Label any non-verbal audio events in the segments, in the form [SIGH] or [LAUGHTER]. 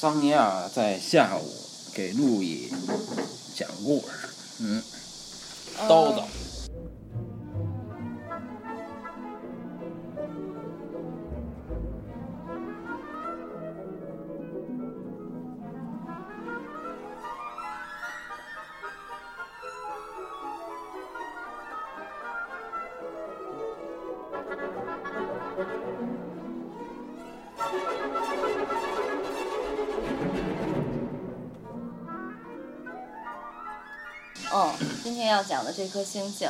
桑尼亚在下午给路易讲故事，嗯，叨叨。的这颗星星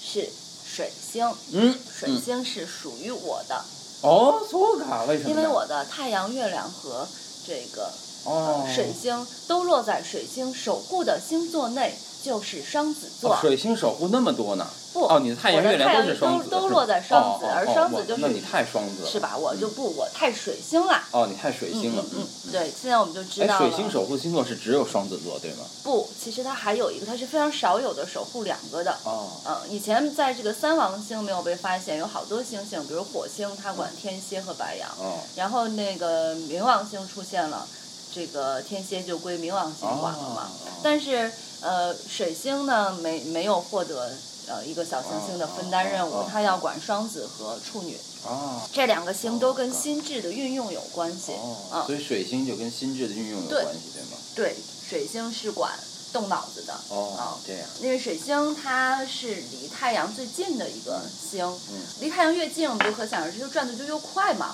是水星，嗯，水星是属于我的，哦，そうか，为什么呢？因为我的太阳、月亮和这个哦呃，水星都落在水星守护的星座内， 就是双子座。哦水星守护那么多呢？不，哦，你的太阳、月亮都是双子，都都落在双子而双子就是那你太双子了，是吧？我就不，我太水星了。哦，你太水嗯星了嗯，嗯，对，现在我们就知哎，道了。水星守护星座是只有双子座对吗？不，其实它还有一个，它是非常少有的守护两个的。哦，嗯，以前在这个三王星没有被发现，有好多星星，比如火星，它管天蝎和白羊。哦，然后那个冥王星出现了，这个天蝎就归冥王星管了嘛。哦但是呃，水星呢没没有获得呃一个小行星的分担任务，它要管双子和处女哦，这两个星都跟心智的运用有关系。哦，嗯所以水星就跟心智的运用有对关系，对吗？对，水星是管动脑子的。哦嗯，这样，因为水星它是离太阳最近的一个星，嗯离太阳越近，我们就可想而知，就转的就越快嘛，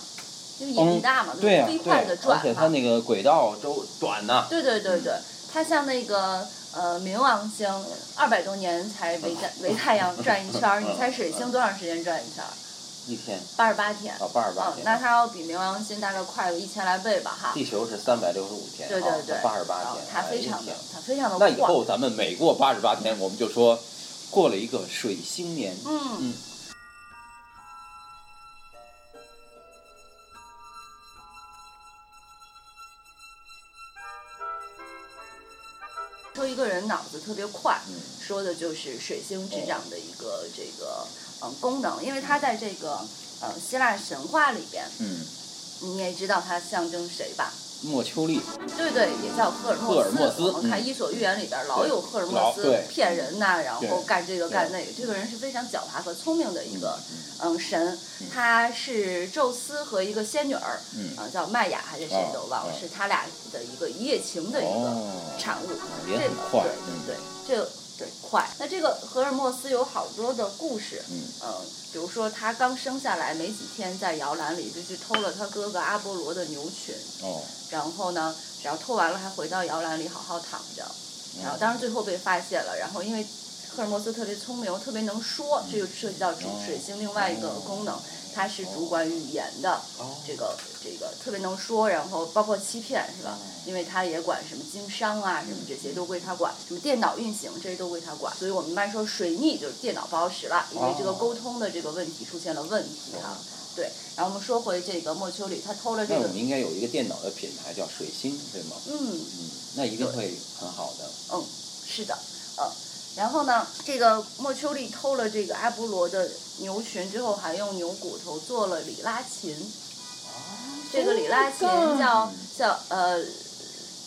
因为引力嗯大嘛，就飞快的，转嘛。而且它那个轨道都短呢，对对对对，它像那个呃冥王星，二百多年才围在 [LAUGHS] 围太阳转一圈儿，你猜水星多长时间转一圈儿？一天八十八天。哦，八十八嗯，天。那它要比冥王星大概快个一千来倍吧，哈。地球是三百六十五天，对对对，八十八天，嗯它非常的它非常的那以。后咱们每过八十八天，我们就说过了一个水星年。嗯人脑子特别快，嗯。说的就是水星执掌的一个这个嗯功能，因为它在这个呃希腊神话里边，嗯，你也知道它象征谁吧？莫丘利，对对，也叫赫尔墨斯。赫尔墨斯。我们看《嗯。伊索寓言》里边老有赫尔墨斯骗人呐、然后干这个干那个。这个人是非常狡猾和聪明的一个嗯嗯神，他是宙斯和一个仙女儿，嗯。啊叫麦雅还是谁哦都忘了，哦。是他俩的一个一夜情的一个哦，产物。也这很快，对对对，这个对快。那这个荷尔墨斯有好多的故事，嗯。呃，比如说他刚生下来没几天，在摇篮里就去偷了他哥哥阿波罗的牛群，哦，然后呢，然后偷完了还回到摇篮里好好躺着，嗯。然后当然最后被发现了，然后因为赫尔墨斯特别聪明，特别能说，这就涉及到主哦水星另外一个功能，它是主管语言的，哦这个这个特别能说，然后包括欺骗是吧？因为他也管什么经商啊，什么这些都归他管，什么电脑运行这些都归他管。所以我们一般说水逆就是电脑不好使了，因为这个沟通的这个问题出现了问题哈、对，然后我们说回这个莫丘里，他偷了这个那我们，应该有一个电脑的品牌叫水星，对吗？嗯嗯，那一定会很好的。嗯，是的，嗯。然后呢，这个莫丘利偷了这个阿波罗的牛群之后，还用牛骨头做了里拉琴。这个里拉琴叫叫呃，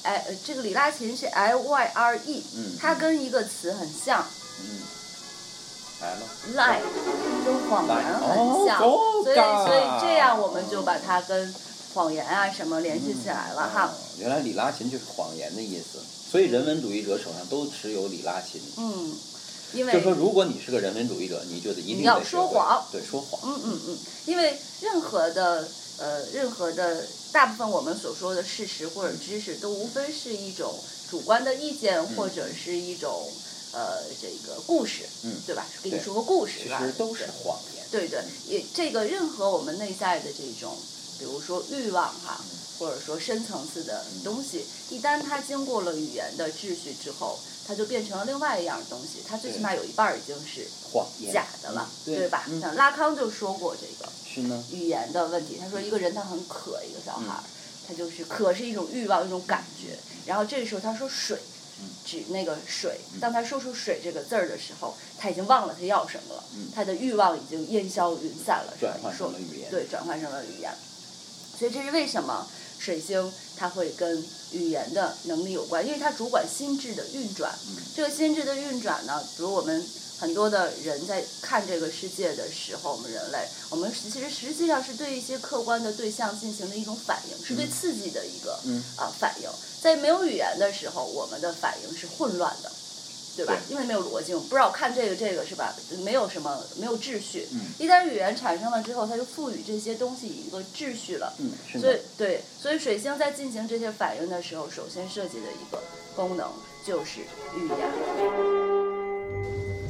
哎，呃这个里拉琴是 L Y R E，嗯它跟一个词很像嗯，来了。 ，lie，跟谎言很像，哦所以そうか所以这样我们就把它跟谎言啊什么联系起来了哈。哦原来里拉琴就是谎言的意思， 所以人文主义者手上都持有里拉琴。嗯，因为就说如果你是个人文主义者，你就得一定要说谎对，说谎。嗯嗯嗯，因为任何的呃，任何的大部分我们所说的事实或者知识，都无非是一种主观的意见，或者是一种呃这个故事，嗯对吧？给你说个故事其，实都是谎言。对对，也这个任何我们内在的这种，比如说欲望哈，或者说深层次的东西，一旦它经过了语言的秩序之后，它就变成了另外一样东西，它最起码有一半儿已经是谎言假的了，嗯对吧？嗯像拉康就说过这个。语言的问题，他说一个人他很渴，一个小孩嗯儿，他就是渴是一种欲望，一种感觉，然后这个时候他说水。嗯指那个水，当他说出“水”这个字儿的时候，他已经忘了他要什么了，嗯他的欲望已经烟消云散了，是吧转换成了语言对，转换成了语言。所以这是为什么水星它会跟语言的能力有关，因为它主管心智的运转。这个心智的运转呢，比如我们很多的人在看这个世界的时候，我们人类，我们其实实际上是对一些客观的对象进行的一种反应，是对刺激的一个啊反应。在没有语言的时候，我们的反应是混乱的。对吧？因为没有逻辑，我不知道看这个这个是吧？没有什么，没有秩序。一旦语言产生了之后，它就赋予这些东西一个秩序了。嗯，所以对，所以水星在进行这些反应的时候，首先设计的一个功能就是语言。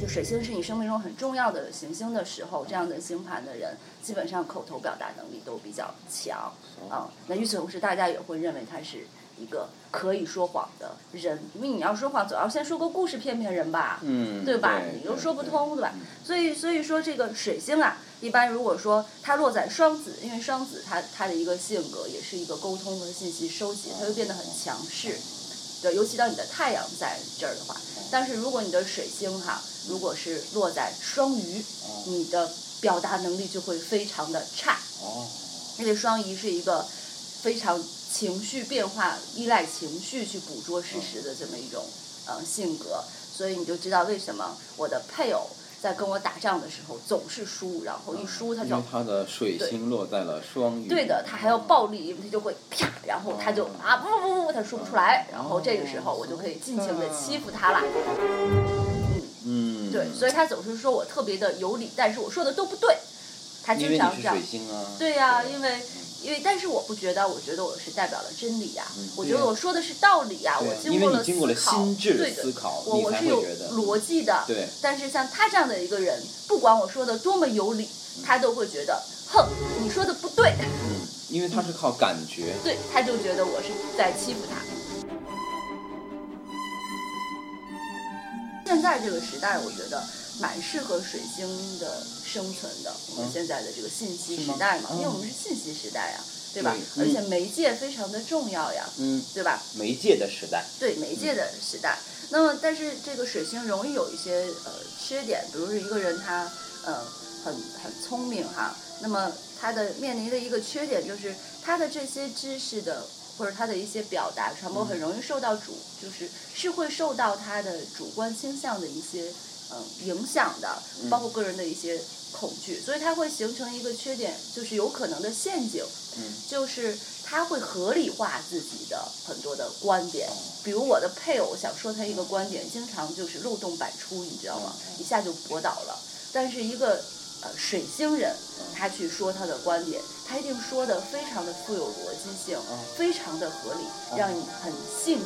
就水星是你生命中很重要的行星的时候，这样的星盘的人，基本上口头表达能力都比较强啊。那与此同时，大家也会认为他是。一个可以说谎的人，因为你要说谎，总要先说个故事骗骗人吧，嗯对吧？你又说不通，对吧？所以，所以说这个水星啊，一般如果说它落在双子，因为双子它它的一个性格也是一个沟通和信息收集，它会变得很强势。对，尤其当你的太阳在这儿的话，但是如果你的水星哈，如果是落在双鱼，你的表达能力就会非常的差。哦，因为双鱼是一个非常。情绪变化依赖情绪去捕捉事实的这么一种呃性格，所以你就知道为什么我的配偶在跟我打仗的时候总是输，然后一输他就因为他的水星落在了双鱼。对的，他还要暴力，因为他就会啪，然后他就啊不不不不，他说不出来，然后这个时候我就可以尽情的欺负他了。嗯嗯，对，所以他总是说我特别的有理，但是我说的都不对。他经常这样。对呀，因为。因为，但是我不觉得，我觉得我是代表了真理呀。我觉得我说的是道理呀。我经过了思考，对的，我我是有逻辑的。对。但是像他这样的一个人，不管我说的多么有理，他都会觉得，哼，你说的不对。嗯，因为他是靠感觉。对，他就觉得我是在欺负他。现在这个时代，我觉得。蛮适合水星的生存的，我们现在的这个信息时代嘛，因为我们是信息时代呀，对吧？而且媒介非常的重要呀，嗯，对吧？媒介的时代。对媒介的时代，那么但是这个水星容易有一些呃缺点，比如说一个人他呃很很聪明哈，那么他的面临的一个缺点就是他的这些知识的或者他的一些表达传播很容易受到主，就是是会受到他的主观倾向的一些。嗯，影响的包括个人的一些恐惧，所以它会形成一个缺点，就是有可能的陷阱，就是他会合理化自己的很多的观点。比如我的配偶想说他一个观点，经常就是漏洞百出，你知道吗？一下就驳倒了。但是一个呃水星人，他去说他的观点，他一定说的非常的富有逻辑性，非常的合理，让你很幸福。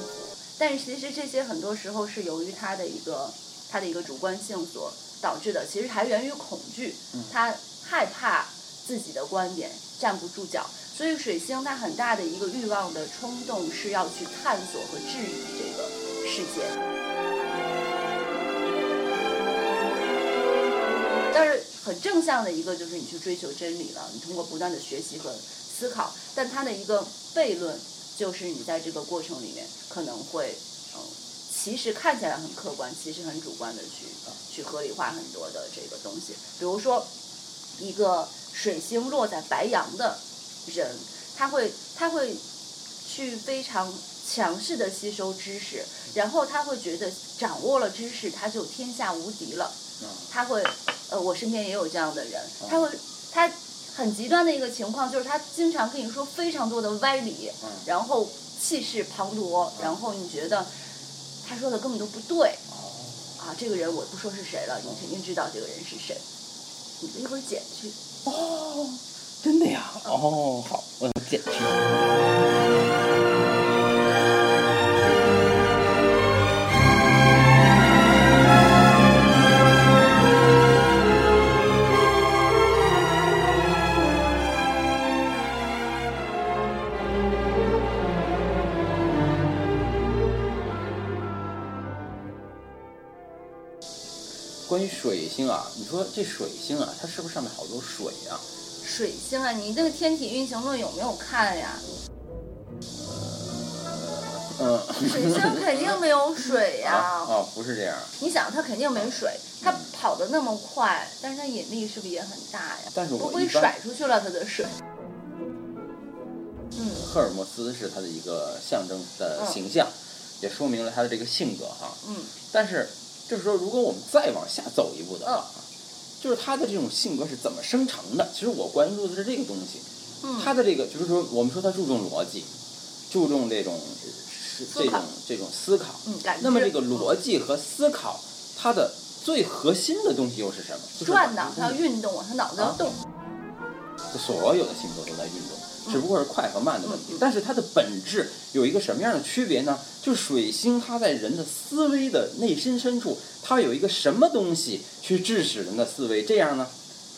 但是其实这些很多时候是由于他的一个。他的一个主观性所导致的，其实还源于恐惧，他害怕自己的观点站不住脚，所以水星他很大的一个欲望的冲动是要去探索和质疑这个世界。但是很正向的一个就是你去追求真理了，你通过不断的学习和思考，但他的一个悖论就是你在这个过程里面可能会。其实看起来很客观，其实很主观的去去合理化很多的这个东西。比如说，一个水星落在白羊的人，他会他会去非常强势的吸收知识，然后他会觉得掌握了知识他就天下无敌了。他会呃，我身边也有这样的人，他会他很极端的一个情况就是他经常跟你说非常多的歪理，然后气势磅礴，然后你觉得。他说的根本都不对，啊，这个人我不说是谁了，你肯定知道这个人是谁，你一会儿剪去。哦，真的呀？哦，好，我剪去。水星啊，你说这水星啊，它是不是上面好多水啊？水星啊，你那个天体运行论有没有看呀？嗯。水星肯定没有水呀。[LAUGHS] 哦，不是这样。你想，它肯定没水，它跑得那么快，但是它引力是不是也很大呀？但是我不会甩出去了它的水。嗯。赫尔墨斯是它的一个象征的形象，也说明了它的这个性格哈。嗯。但是这时候，如果我们再往下走一步的话，就是他的这种性格是怎么生成的？其实我关注的是这个东西。嗯。他的这个就是说，我们说他注重逻辑，注重这种是这种这种思考。嗯，那么这个逻辑和思考，它的最核心的东西又是什么？转呢，他要运动，他脑子要动。所有的星座都在运动，只不过是快和慢的问题。但是它的本质有一个什么样的区别呢？就是水星它在人的思维的内心深处，它有一个什么东西去致使人的思维这样呢？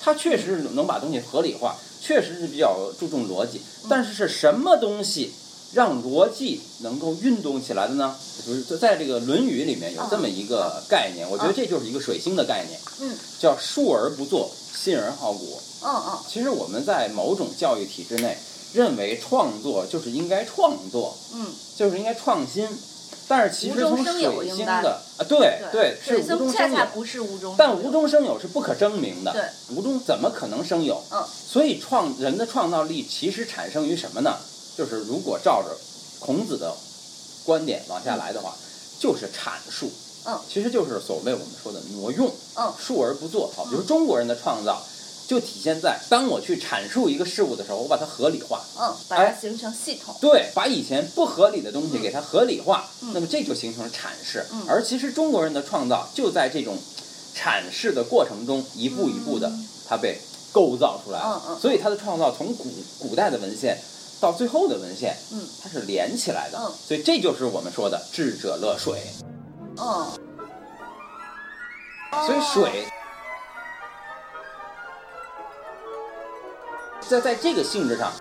它确实是能把东西合理化，确实是比较注重逻辑。但是是什么东西让逻辑能够运动起来的呢？就是在这个《论语》里面有这么一个概念，我觉得这就是一个水星的概念，嗯，叫述而不作，信而好古。嗯嗯，其实我们在某种教育体制内，认为创作就是应该创作，嗯，就是应该创新。但是其实从水星的啊，对对，是无中生有，不是无中，但无中生有是不可证明的。对，无中怎么可能生有？嗯，所以创人的创造力其实产生于什么呢？就是如果照着孔子的观点往下来的话，就是阐述。嗯，其实就是所谓我们说的挪用。嗯，述而不作。好，比如中国人的创造。就体现在当我去阐述一个事物的时候，我把它合理化，嗯，把它形成系统，对，把以前不合理的东西给它合理化，那么这就形成了阐释。而其实中国人的创造就在这种阐释的过程中，一步一步的，它被构造出来了。所以它的创造从古古代的文献到最后的文献，嗯，它是连起来的。嗯，所以这就是我们说的智者乐水。嗯，所以水。在在这个性质上，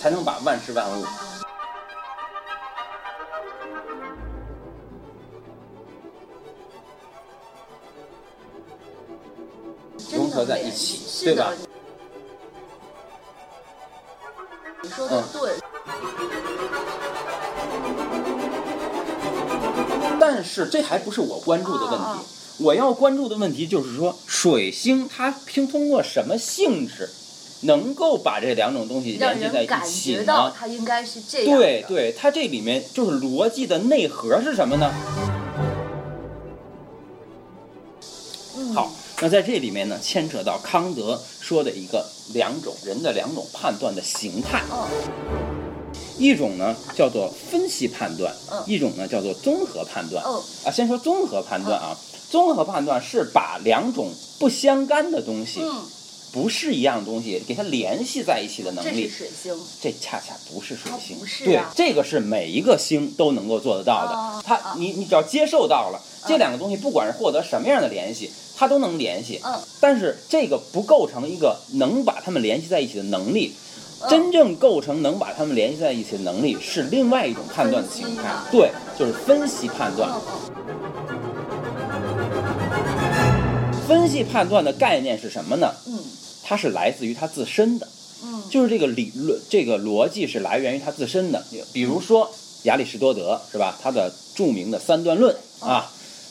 才能把万事万物融合在一起，对吧？你说的对。但是这还不是我关注的问题。我要关注的问题就是说，水星它凭通过什么性质，能够把这两种东西连接在一起呢？感觉到它应该是这样。对对，它这里面就是逻辑的内核是什么呢？好，那在这里面呢，牵扯到康德说的一个两种人的两种判断的形态。一种呢叫做分析判断，一种呢叫做综合判断。啊，先说综合判断啊。综合判断是把两种不相干的东西，不是一样东西，给它联系在一起的能力。这是水星，这恰恰不是水星。不是对，这个是每一个星都能够做得到的。它，你你只要接受到了这两个东西，不管是获得什么样的联系，它都能联系。嗯。但是这个不构成一个能把它们联系在一起的能力。真正构成能把它们联系在一起的能力，是另外一种判断的形态。对，就是分析判断。分析判断的概念是什么呢？嗯，它是来自于它自身的。嗯，就是这个理论，这个逻辑是来源于它自身的。比如说亚里士多德是吧？他的著名的三段论啊，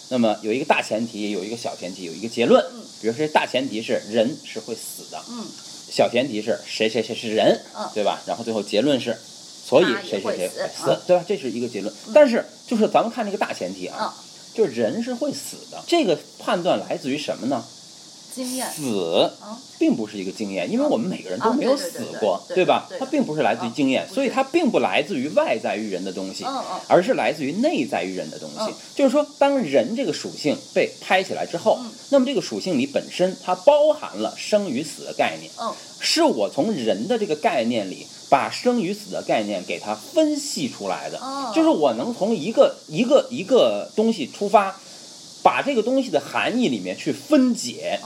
那么有一个大前提，有一个小前提，有一个结论。嗯，比如说大前提是人是会死的。嗯，小前提是谁谁谁是人，对吧？然后最后结论是，所以谁谁谁会死，对吧？这是一个结论。但是就是咱们看这个大前提啊。就是人是会死的，这个判断来自于什么呢？经验。死，并不是一个经验，因为我们每个人都没有死过，对吧？它并不是来自于经验，所以它并不来自于外在于人的东西，而是来自于内在于人的东西。就是说，当人这个属性被拍起来之后，那么这个属性里本身它包含了生与死的概念。是我从人的这个概念里。把生与死的概念给它分析出来的，就是我能从一个一个一个东西出发，把这个东西的含义里面去分解，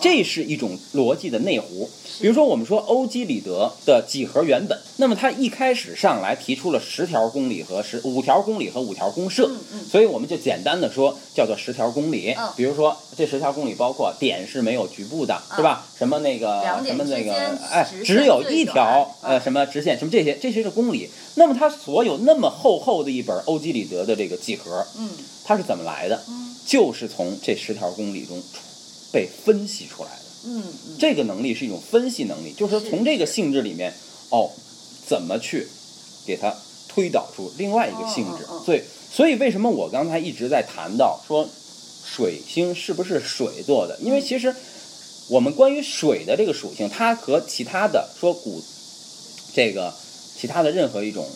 这是一种逻辑的内弧。比如说，我们说欧几里得的几何原本，那么他一开始上来提出了十条公理和十五条公理和五条公设，所以我们就简单的说叫做十条公理。比如说这十条公理包括点是没有局部的，是吧？什么那个什么那个哎，只有一条呃什么直线，什么这些这些是公理。那么它所有那么厚厚的一本欧几里得的这个几何，嗯，它是怎么来的？就是从这十条公理中被分析出来的。嗯，这个能力是一种分析能力，就是说从这个性质里面，哦，怎么去给它推导出另外一个性质。所以，所以为什么我刚才一直在谈到说水星是不是水做的？因为其实我们关于水的这个属性，它和其他的说古这个其他的任何一种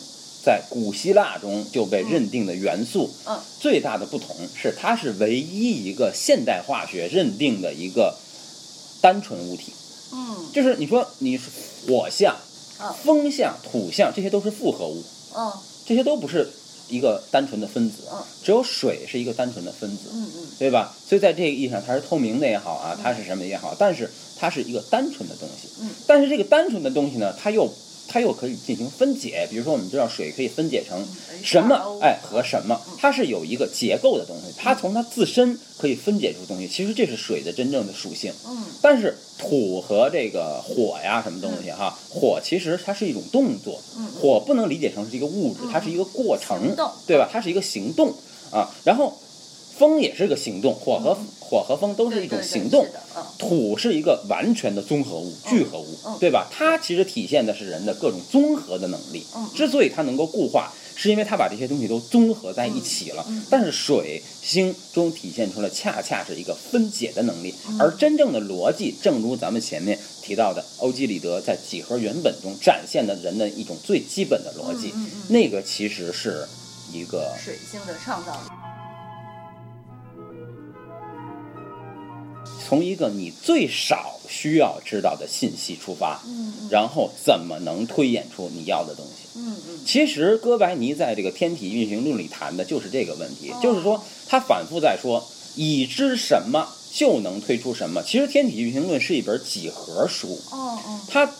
在古希腊中就被认定的元素，嗯最大的不同是它是唯一一个现代化学认定的一个单纯物体。嗯就是你说你是火象、嗯风象、土象，这些都是复合物，嗯这些都不是一个单纯的分子嗯，只有水是一个单纯的分子，嗯嗯对吧？所以在这个意义上，它是透明的也好啊，它是什么也好，但是它是一个单纯的东西。嗯但是这个单纯的东西呢，它又它又可以进行分解，比如说我们知道水可以分解成什么 H2O 哎和什么嗯，它是有一个结构的东西，它从它自身可以分解出东西，其实这是水的真正的属性。嗯但是土和这个火呀，什么东西哈，火其实它是一种动作，嗯火不能理解成是一个物质，它是一个过程，对吧？它是一个行动啊。然后风也是个行动，火和火和风都是一种行动土是一个完全的综合物、聚合物嗯，对吧？它其实体现的是人的各种综合的能力嗯。之所以它能够固化，是因为它把这些东西都综合在一起了。但是水星中体现出了恰恰是一个分解的能力，嗯而真正的逻辑，正如咱们前面提到的，欧几里得在几何原本中展现的人的一种最基本的逻辑那个其实是一个水星的创造力。从一个你最少需要知道的信息出发，嗯嗯然后怎么能推演出你要的东西？嗯嗯其实哥白尼在这个天体运行论里谈的就是这个问题，哦就是说他反复在说，已知什么就能推出什么。其实天体运行论是一本几何书，哦哦他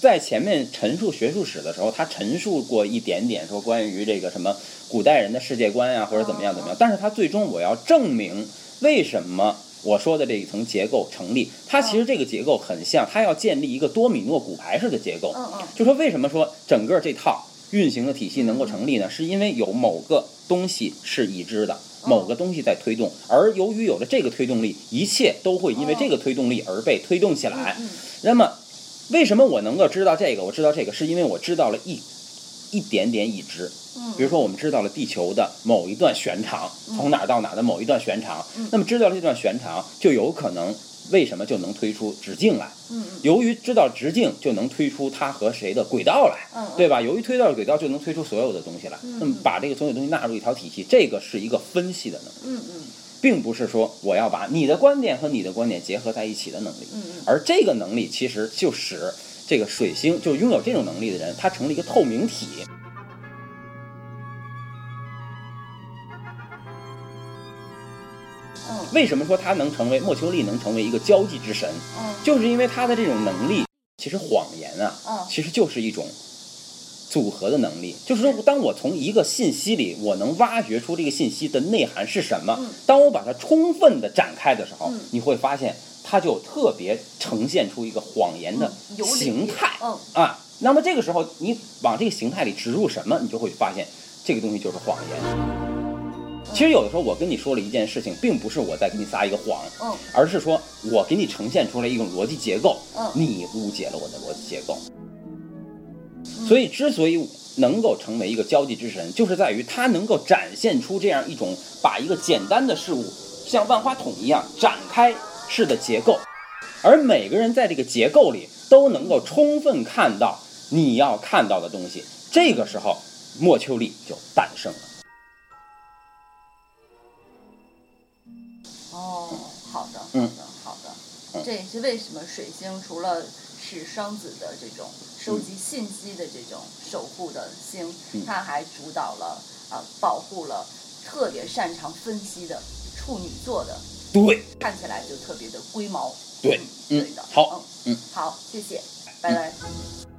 在前面陈述学术史的时候，他陈述过一点点说关于这个什么古代人的世界观呀、或者怎么样怎么样。但是他最终我要证明为什么我说的这一层结构成立。它其实这个结构很像，它要建立一个多米诺骨牌式的结构。嗯嗯就说为什么说整个这套运行的体系能够成立呢？是因为有某个东西是已知的，某个东西在推动，而由于有了这个推动力，一切都会因为这个推动力而被推动起来。嗯那么，为什么我能够知道这个？我知道这个，是因为我知道了一一点点已知。嗯，比如说，我们知道了地球的某一段旋长，从哪儿到哪儿的某一段旋长，嗯那么知道了这段旋长，就有可能为什么就能推出直径来？嗯由于知道直径，就能推出它和谁的轨道来，嗯对吧？由于推到了轨道，就能推出所有的东西来。嗯那么把这个所有东西纳入一条体系，这个是一个分析的能力，嗯嗯并不是说我要把你的观点和你的观点结合在一起的能力。而这个能力其实就使这个水星，就拥有这种能力的人，他成了一个透明体。为什么说他能成为莫秋丽能成为一个交际之神？嗯就是因为他的这种能力，其实谎言啊，嗯其实就是一种组合的能力。就是说，当我从一个信息里，我能挖掘出这个信息的内涵是什么嗯，当我把它充分的展开的时候嗯，你会发现，它就特别呈现出一个谎言的形态嗯啊。那么这个时候，你往这个形态里植入什么，你就会发现，这个东西就是谎言。其实有的时候我跟你说了一件事情，并不是我在给你撒一个谎，嗯而是说我给你呈现出来一种逻辑结构，嗯你误解了我的逻辑结构。所以，之所以能够成为一个交际之神，就是在于他能够展现出这样一种把一个简单的事物像万花筒一样展开式的结构，而每个人在这个结构里都能够充分看到你要看到的东西。这个时候，莫秋丽就诞生了。哦，好的，好嗯的，好的。嗯这也是为什么水星除了是双子的这种收集信息的这种守护的星，嗯它还主导了啊、保护了特别擅长分析的处女座的，对，看起来就特别的龟毛。对嗯对的。好嗯嗯，好，谢谢，拜拜。